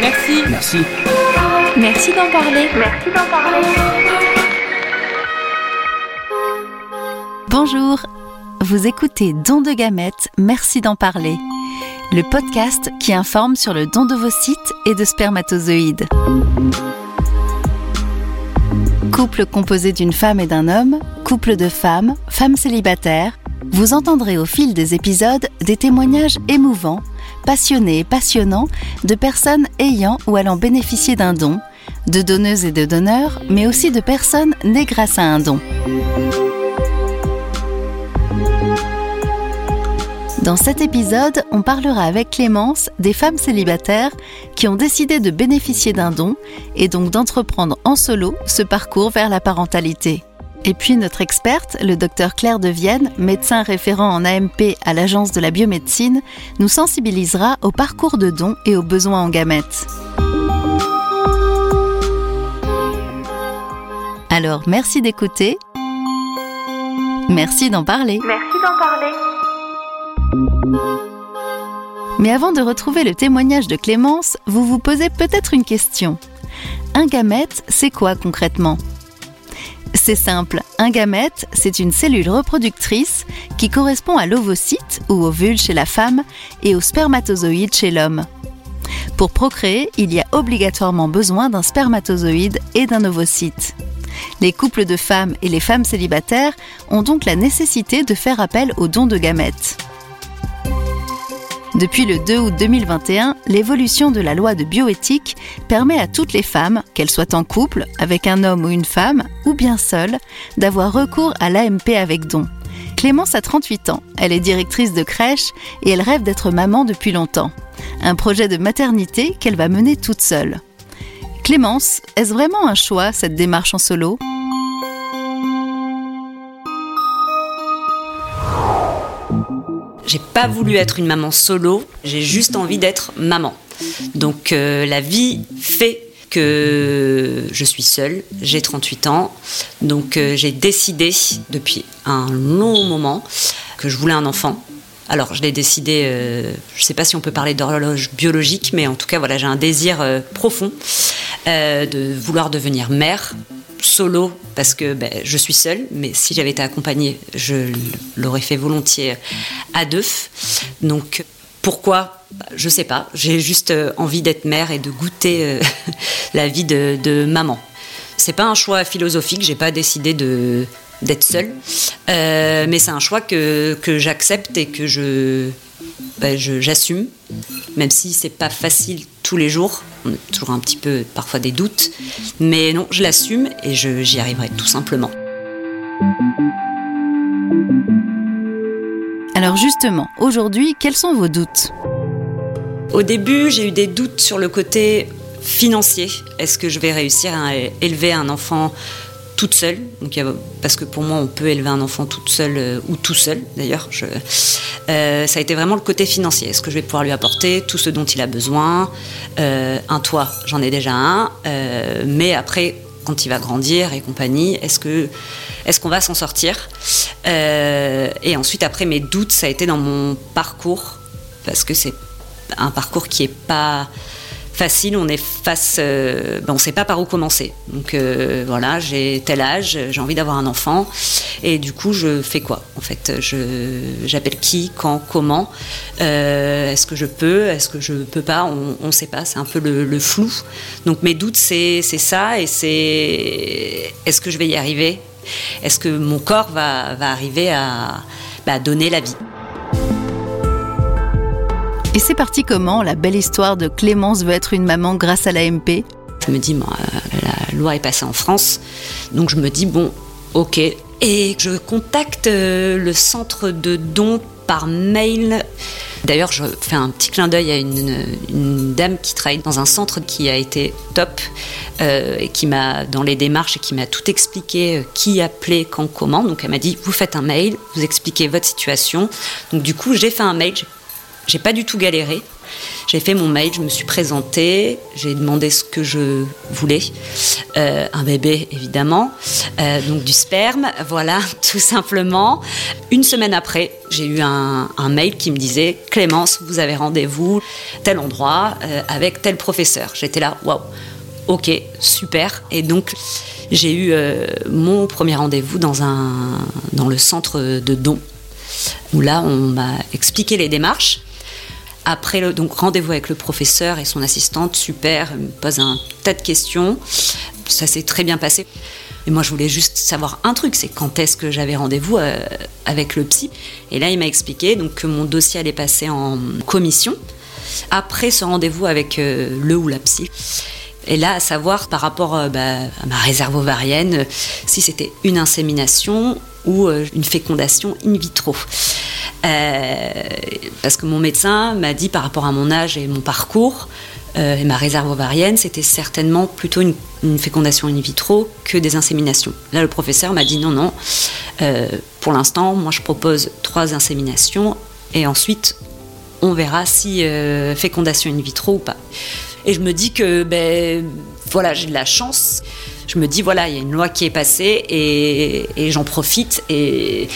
Merci. Merci. Merci d'en parler. Merci d'en parler. Bonjour, vous écoutez Don de gamètes, merci d'en parler. Le podcast qui informe sur le don d'ovocytes et de spermatozoïdes. Couple composé d'une femme et d'un homme, couple de femmes, femmes célibataires, vous entendrez au fil des épisodes des témoignages émouvants, passionnés et passionnants de personnes ayant ou allant bénéficier d'un don, de donneuses et de donneurs, mais aussi de personnes nées grâce à un don. Dans cet épisode, on parlera avec Clémence des femmes célibataires qui ont décidé de bénéficier d'un don et donc d'entreprendre en solo ce parcours vers la parentalité. Et puis notre experte, le docteur Claire de Vienne, médecin référent en AMP à l'Agence de la biomédecine, nous sensibilisera au parcours de don et aux besoins en gamètes. Alors merci d'écouter. Merci d'en parler. Merci d'en parler. Mais avant de retrouver le témoignage de Clémence, vous vous posez peut-être une question. Un gamète, c'est quoi concrètement? C'est simple, un gamète, c'est une cellule reproductrice qui correspond à l'ovocyte ou ovule chez la femme et au spermatozoïde chez l'homme. Pour procréer, il y a obligatoirement besoin d'un spermatozoïde et d'un ovocyte. Les couples de femmes et les femmes célibataires ont donc la nécessité de faire appel au don de gamètes. Depuis le 2 août 2021, l'évolution de la loi de bioéthique permet à toutes les femmes, qu'elles soient en couple, avec un homme ou une femme, ou bien seules, d'avoir recours à l'AMP avec don. Clémence a 38 ans, elle est directrice de crèche et elle rêve d'être maman depuis longtemps. Un projet de maternité qu'elle va mener toute seule. Clémence, est-ce vraiment un choix cette démarche en solo? J'ai pas voulu être une maman solo, j'ai juste envie d'être maman. Donc euh, la vie fait que je suis seule, j'ai 38 ans, donc euh, j'ai décidé depuis un long moment que je voulais un enfant. Alors je l'ai décidé, euh, je sais pas si on peut parler d'horloge biologique, mais en tout cas voilà, j'ai un désir profond de vouloir devenir mère solo parce que ben, je suis seule, mais si j'avais été accompagnée, je l'aurais fait volontiers à deux. Donc pourquoi? Je sais pas. J'ai juste euh, envie d'être mère et de goûter euh, la vie de, maman. C'est pas un choix philosophique. J'ai pas décidé de d'être seule, Euh, mais c'est un choix que, que j'accepte et que je ben, j'assume, même si c'est pas facile tous les jours. On a toujours un petit peu parfois des doutes, mais non, je l'assume et j'y arriverai tout simplement. Alors justement, aujourd'hui, quels sont vos doutes? Au début, j'ai eu des doutes sur le côté financier. Est-ce que je vais réussir à élever un enfant toute seule Donc, Parce que pour moi, on peut élever un enfant toute seule euh, ou tout seul d'ailleurs. Euh, ça a été vraiment le côté financier. Est-ce que je vais pouvoir lui apporter tout ce dont il a besoin? Euh, Un toit, j'en ai déjà un. Mais après, quand il va grandir et compagnie, est-ce que est-ce qu'on va s'en sortir? Et ensuite, après, mes doutes, ça a été dans mon parcours parce que c'est un parcours qui est pas facile. On est face, euh, ben, on sait pas par où commencer. Donc euh, voilà, j'ai tel âge, j'ai envie d'avoir un enfant, et du coup, je fais quoi En fait, je j'appelle qui, quand, comment? Euh, Est-ce que je peux Est-ce que je peux pas? On ne sait pas. C'est un peu le, le flou. Donc mes doutes, c'est c'est ça, et c'est est-ce que je vais y arriver? Est-ce que mon corps va, va arriver à bah, donner la vie? Et c'est parti comment la belle histoire de Clémence veut être une maman grâce à l'AMP Je me dis, bon, euh, la loi est passée en France, donc je me dis, bon, ok. Et je contacte euh, le centre de dons par mail. D'ailleurs, je fais un petit clin d'œil à une, dame qui travaille dans un centre qui a été top euh, et qui m'a, dans les démarches, et qui m'a tout expliqué, qui appeler, quand, comment. Donc elle m'a dit, vous faites un mail, vous expliquez votre situation. Donc du coup, j'ai fait un mail, j'ai pas du tout galéré. J'ai fait mon mail, je me suis présentée, j'ai demandé ce que je voulais. Euh, un bébé, évidemment, euh, donc du sperme, voilà, tout simplement. Une semaine après, j'ai eu un, mail qui me disait Clémence, vous avez rendez-vous tel endroit euh, avec tel professeur. J'étais là, waouh, ok, super. Et donc, j'ai eu mon premier rendez-vous dans, dans le centre de dons, où là, on m'a expliqué les démarches. Après, le, donc rendez-vous avec le professeur et son assistante, super, il me pose un tas de questions. Ça s'est très bien passé. Et moi, je voulais juste savoir un truc, c'est quand est-ce que j'avais rendez-vous euh, avec le psy? Et là, il m'a expliqué donc, que mon dossier allait passer en commission après ce rendez-vous avec euh, le ou la psy. Et là, à savoir par rapport euh, bah, à ma réserve ovarienne, si c'était une insémination ou une fécondation in vitro. Euh, parce que mon médecin m'a dit par rapport à mon âge et mon parcours euh, et ma réserve ovarienne, c'était certainement plutôt une, fécondation in vitro que des inséminations. Là, le professeur m'a dit non, non, euh, pour l'instant, moi je propose trois inséminations et ensuite on verra si fécondation in vitro ou pas. Et je me dis que ben, voilà, j'ai de la chance je me dis voilà, il y a une loi qui est passée et, j'en profite et,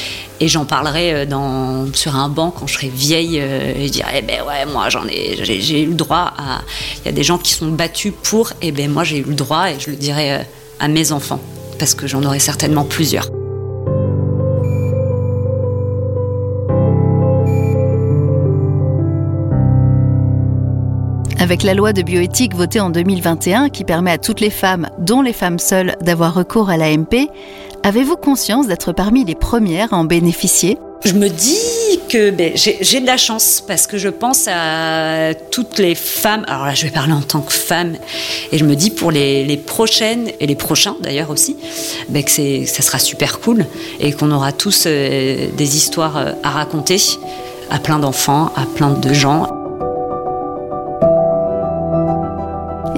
j'en parlerai euh, dans, sur un banc quand je serai vieille euh, et je dirai eh ben ouais, moi j'en ai, j'ai eu le droit à. Il y a des gens qui sont battus pour, et ben moi j'ai eu le droit et je le dirai euh, à mes enfants parce que j'en aurai certainement plusieurs. Avec la loi de bioéthique votée en 2021 qui permet à toutes les femmes, dont les femmes seules, d'avoir recours à l'AMP, avez-vous conscience d'être parmi les premières à en bénéficier? Je me dis que ben, j'ai de la chance parce que je pense à toutes les femmes. Alors là, je vais parler en tant que femme et je me dis pour les, prochaines et les prochains d'ailleurs aussi, ben, que ça sera super cool et qu'on aura tous euh, des histoires euh, à raconter à plein d'enfants, à plein de gens.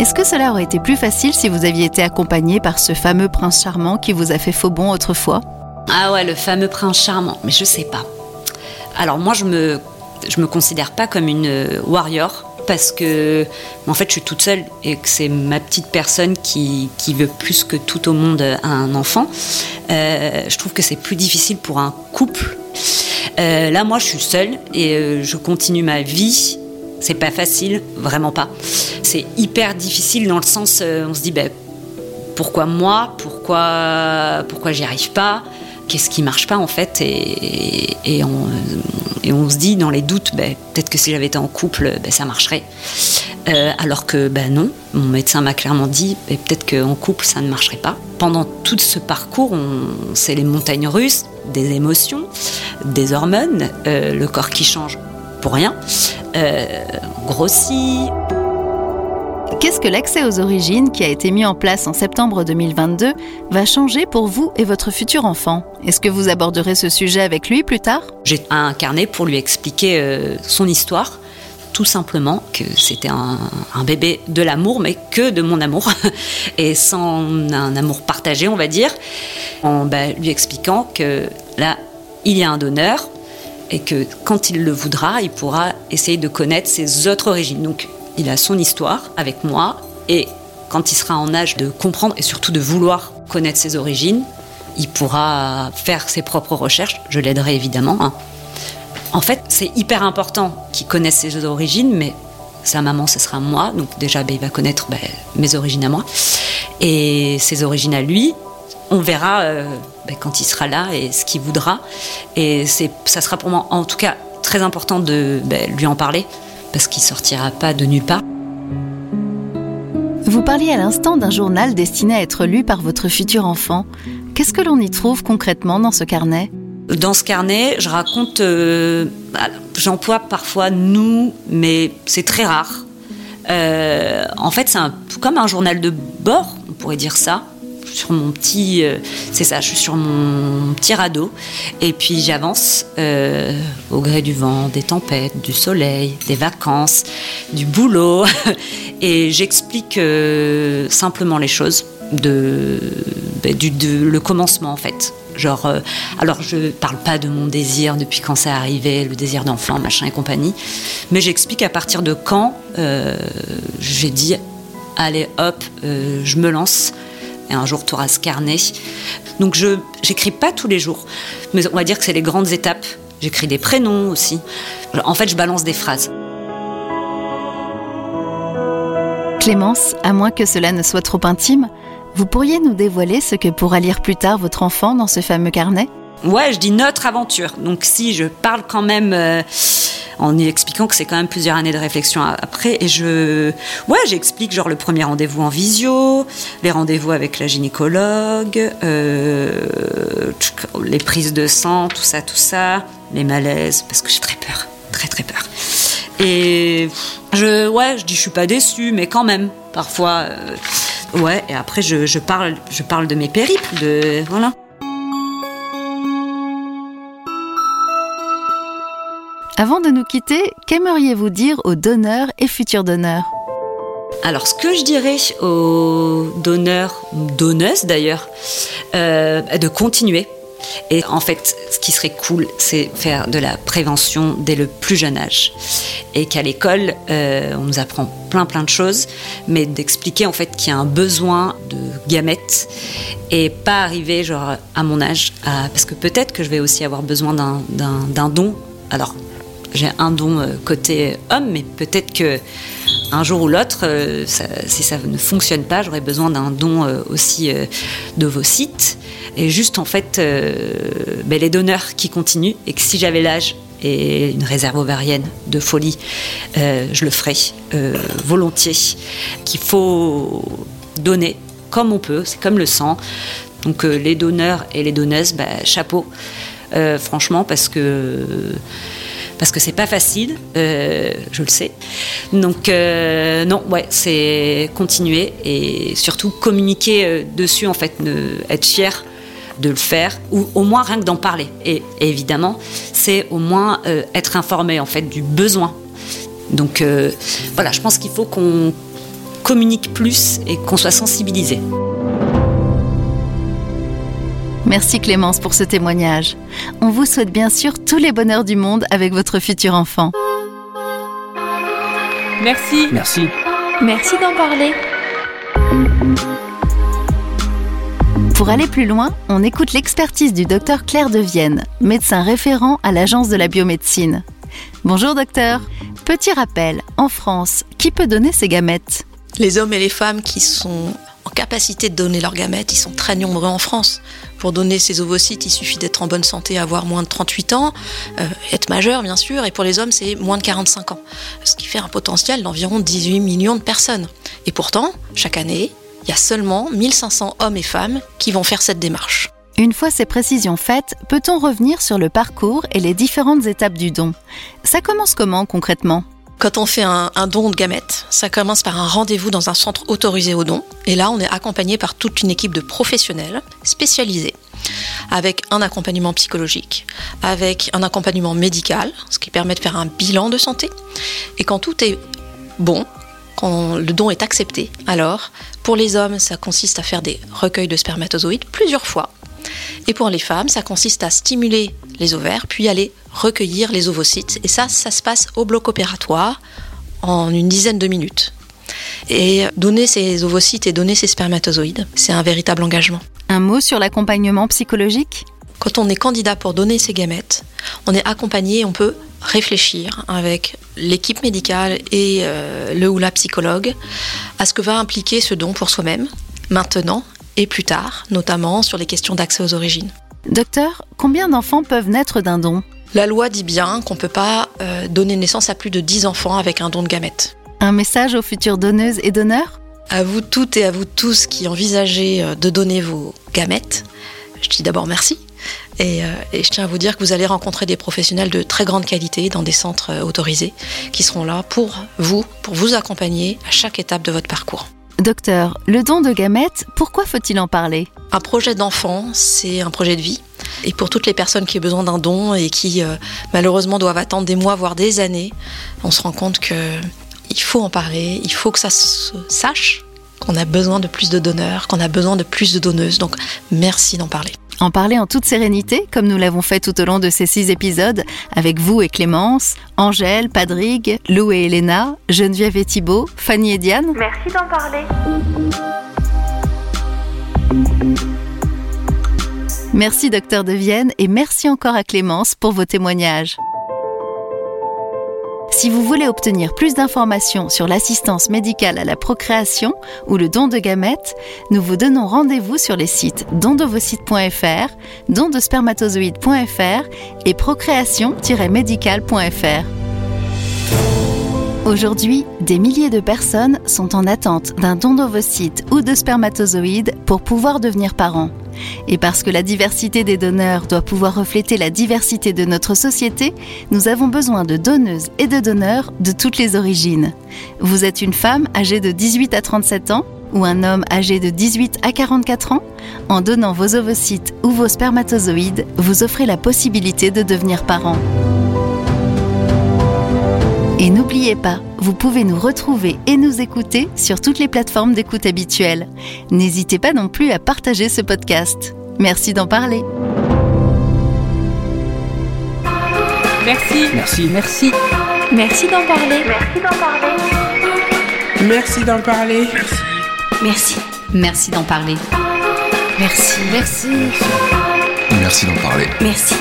Est-ce que cela aurait été plus facile si vous aviez été accompagné par ce fameux prince charmant qui vous a fait faux bon autrefois? Ah ouais, le fameux prince charmant, mais je sais pas. Alors moi, je me, je me considère pas comme une euh, warrior parce que en fait je suis toute seule et que c'est ma petite personne qui, qui, veut plus que tout au monde un enfant. Euh, je trouve que c'est plus difficile pour un couple. Euh, là moi je suis seule et je continue ma vie c'est pas facile, vraiment pas. C'est hyper difficile dans le sens, euh, on se dit, ben, pourquoi moi? Pourquoi, pourquoi j'y arrive pas? Qu'est-ce qui marche pas en fait? Et, on, se dit dans les doutes, ben, peut-être que si j'avais été en couple, ben, ça marcherait. Euh, alors que ben non, mon médecin m'a clairement dit, ben, peut-être qu'en couple ça ne marcherait pas. Pendant tout ce parcours, c'est les montagnes russes, des émotions, des hormones, euh, le corps qui change pour rien, euh, grossit. Qu'est-ce que l'accès aux origines qui a été mis en place en septembre 2022 va changer pour vous et votre futur enfant? Est-ce que vous aborderez ce sujet avec lui plus tard? J'ai un carnet pour lui expliquer euh, son histoire, tout simplement que c'était un, bébé de l'amour, mais que de mon amour, et sans un amour partagé, on va dire, en bah, lui expliquant que là, il y a un donneur, et que quand il le voudra, il pourra essayer de connaître ses autres origines. Donc il a son histoire avec moi et quand il sera en âge de comprendre et surtout de vouloir connaître ses origines, il pourra faire ses propres recherches. Je l'aiderai évidemment. Hein. En fait, c'est hyper important qu'il connaisse ses origines, mais sa maman, ce sera moi. Donc déjà, ben, il va connaître ben, mes origines à moi. Et ses origines à lui, on verra euh, ben, quand il sera là et ce qu'il voudra. Et c'est, ça sera pour moi, en tout cas, très important de ben, lui en parler parce qu'il sortira pas de nulle part. Vous parliez à l'instant d'un journal destiné à être lu par votre futur enfant. Qu'est-ce que l'on y trouve concrètement dans ce carnet? Dans ce carnet, je raconte, euh, bah, j'emploie parfois nous, mais c'est très rare. Euh, en fait, c'est comme un journal de bord, on pourrait dire ça sur mon petit, euh, c'est ça, je suis sur mon petit radeau et puis j'avance euh, au gré du vent, des tempêtes, du soleil, des vacances, du boulot et j'explique euh, simplement les choses de, ben, du, le commencement en fait. Genre, alors je parle pas de mon désir depuis quand c'est arrivé, le désir d'enfant, machin et compagnie, mais j'explique à partir de quand j'ai dit, allez hop, je me lance. Et un jour, tu auras ce carnet. Donc, je j'écris pas tous les jours, mais on va dire que c'est les grandes étapes. J'écris des prénoms aussi. En fait, je balance des phrases. Clémence, à moins que cela ne soit trop intime, vous pourriez nous dévoiler ce que pourra lire plus tard votre enfant dans ce fameux carnet? Ouais, je dis notre aventure. Donc si je parle quand même euh, en y expliquant que c'est quand même plusieurs années de réflexion après, et je, ouais, j'explique genre le premier rendez-vous en visio, les rendez-vous avec la gynécologue, euh, les prises de sang, tout ça, tout ça, les malaises, parce que j'ai très peur, très très peur. Et je, ouais, je dis je suis pas déçue, mais quand même, parfois. Euh, Ouais, et après je, parle, je parle de mes périples, de voilà. Avant de nous quitter, qu'aimeriez-vous dire aux donneurs et futurs donneurs alors, ce que je dirais aux donneurs, donneuses d'ailleurs, euh, de continuer et en fait, ce qui serait cool, c'est faire de la prévention dès le plus jeune âge. Et qu'à l'école, euh, on nous apprend plein plein de choses, mais d'expliquer en fait qu'il y a un besoin de gamètes et pas arriver genre à mon âge, parce que peut-être que je vais aussi avoir besoin d'un don. Alors, j'ai un don euh, côté homme, mais peut-être que un jour ou l'autre, euh, si ça ne fonctionne pas, j'aurais besoin d'un don aussi d'ovocytes et juste en fait ben, les donneurs qui continuent et que si j'avais l'âge et une réserve ovarienne de folie, euh, je le ferais euh, volontiers. Qu'il faut donner comme on peut, c'est comme le sang. Donc les donneurs et les donneuses, ben, chapeau, franchement, parce que parce que c'est pas facile, je le sais. Donc non, ouais, c'est continuer et surtout communiquer dessus en fait, être fier de le faire, ou au moins rien que d'en parler. Et, évidemment, c'est au moins euh, être informé en fait du besoin. Donc euh, voilà, je pense qu'il faut qu'on communique plus et qu'on soit sensibilisé. Merci Clémence pour ce témoignage. On vous souhaite bien sûr tous les bonheurs du monde avec votre futur enfant. Merci. Merci. Merci d'en parler. Pour aller plus loin, on écoute l'expertise du docteur Claire de Vienne, médecin référent à l'Agence de la biomédecine. Bonjour docteur. Petit rappel, en France, qui peut donner ses gamètes? Les hommes et les femmes qui sont capacité de donner leurs gamètes, ils sont très nombreux en France. Pour donner ses ovocytes, il suffit d'être en bonne santé, avoir moins de 38 ans, euh, être majeur bien sûr, et pour les hommes, c'est moins de 45 ans. Ce qui fait un potentiel d'environ 18 millions de personnes. Et pourtant, chaque année, il y a seulement 1500 hommes et femmes qui vont faire cette démarche. Une fois ces précisions faites, peut-on revenir sur le parcours et les différentes étapes du don? Ça commence comment concrètement? Quand on fait un, don de gamètes, ça commence par un rendez-vous dans un centre autorisé au don. Et là, on est accompagné par toute une équipe de professionnels spécialisés, avec un accompagnement psychologique, avec un accompagnement médical, ce qui permet de faire un bilan de santé. Et quand tout est bon, quand le don est accepté, alors pour les hommes, ça consiste à faire des recueils de spermatozoïdes plusieurs fois. Et pour les femmes, ça consiste à stimuler les ovaires, puis aller recueillir les ovocytes. Et ça, ça se passe au bloc opératoire en une dizaine de minutes. Et donner ces ovocytes et donner ces spermatozoïdes, c'est un véritable engagement. Un mot sur l'accompagnement psychologique? Quand on est candidat pour donner ses gamètes, on est accompagné, on peut réfléchir avec l'équipe médicale et euh, le ou la psychologue à ce que va impliquer ce don pour soi-même, maintenant et plus tard, notamment sur les questions d'accès aux origines. Docteur, combien d'enfants peuvent naître d'un don? La loi dit bien qu'on ne peut pas euh, donner naissance à plus de 10 enfants avec un don de gamètes. Un message aux futures donneuses et donneurs? À vous toutes et à vous tous qui envisagez euh, de donner vos gamètes, je dis d'abord merci euh, et, je tiens à vous dire que vous allez rencontrer des professionnels de très grande qualité dans des centres autorisés qui seront là pour vous, pour vous accompagner à chaque étape de votre parcours. Docteur, le don de gamètes, pourquoi faut-il en parler? Un projet d'enfant, c'est un projet de vie. Et pour toutes les personnes qui ont besoin d'un don et qui euh, malheureusement doivent attendre des mois, voire des années, on se rend compte qu'il faut en parler, il faut que ça se sache qu'on a besoin de plus de donneurs, qu'on a besoin de plus de donneuses. Donc merci d'en parler. En parler en toute sérénité, comme nous l'avons fait tout au long de ces six épisodes, avec vous et Clémence, Angèle, Padrigue, Lou et Elena, Geneviève et Thibault, Fanny et Diane. Merci d'en parler. Merci docteur de Vienne et merci encore à Clémence pour vos témoignages. Si vous voulez obtenir plus d'informations sur l'assistance médicale à la procréation ou le don de gamètes, nous vous donnons rendez-vous sur les sites dondevocytes.fr, dondespermatozoïdes.fr et procréation-médical.fr. Aujourd'hui, des milliers de personnes sont en attente d'un don d'ovocytes ou de spermatozoïdes pour pouvoir devenir parents. Et parce que la diversité des donneurs doit pouvoir refléter la diversité de notre société, nous avons besoin de donneuses et de donneurs de toutes les origines. Vous êtes une femme âgée de 18 à 37 ans ou un homme âgé de 18 à 44 ans? En donnant vos ovocytes ou vos spermatozoïdes, vous offrez la possibilité de devenir parent. Et n'oubliez pas, vous pouvez nous retrouver et nous écouter sur toutes les plateformes d'écoute habituelles. N'hésitez pas non plus à partager ce podcast. Merci d'en parler. Merci. Merci. Merci. Merci d'en parler. Merci d'en parler. Merci. Merci d'en parler. Merci. Merci. Merci d'en parler. Merci.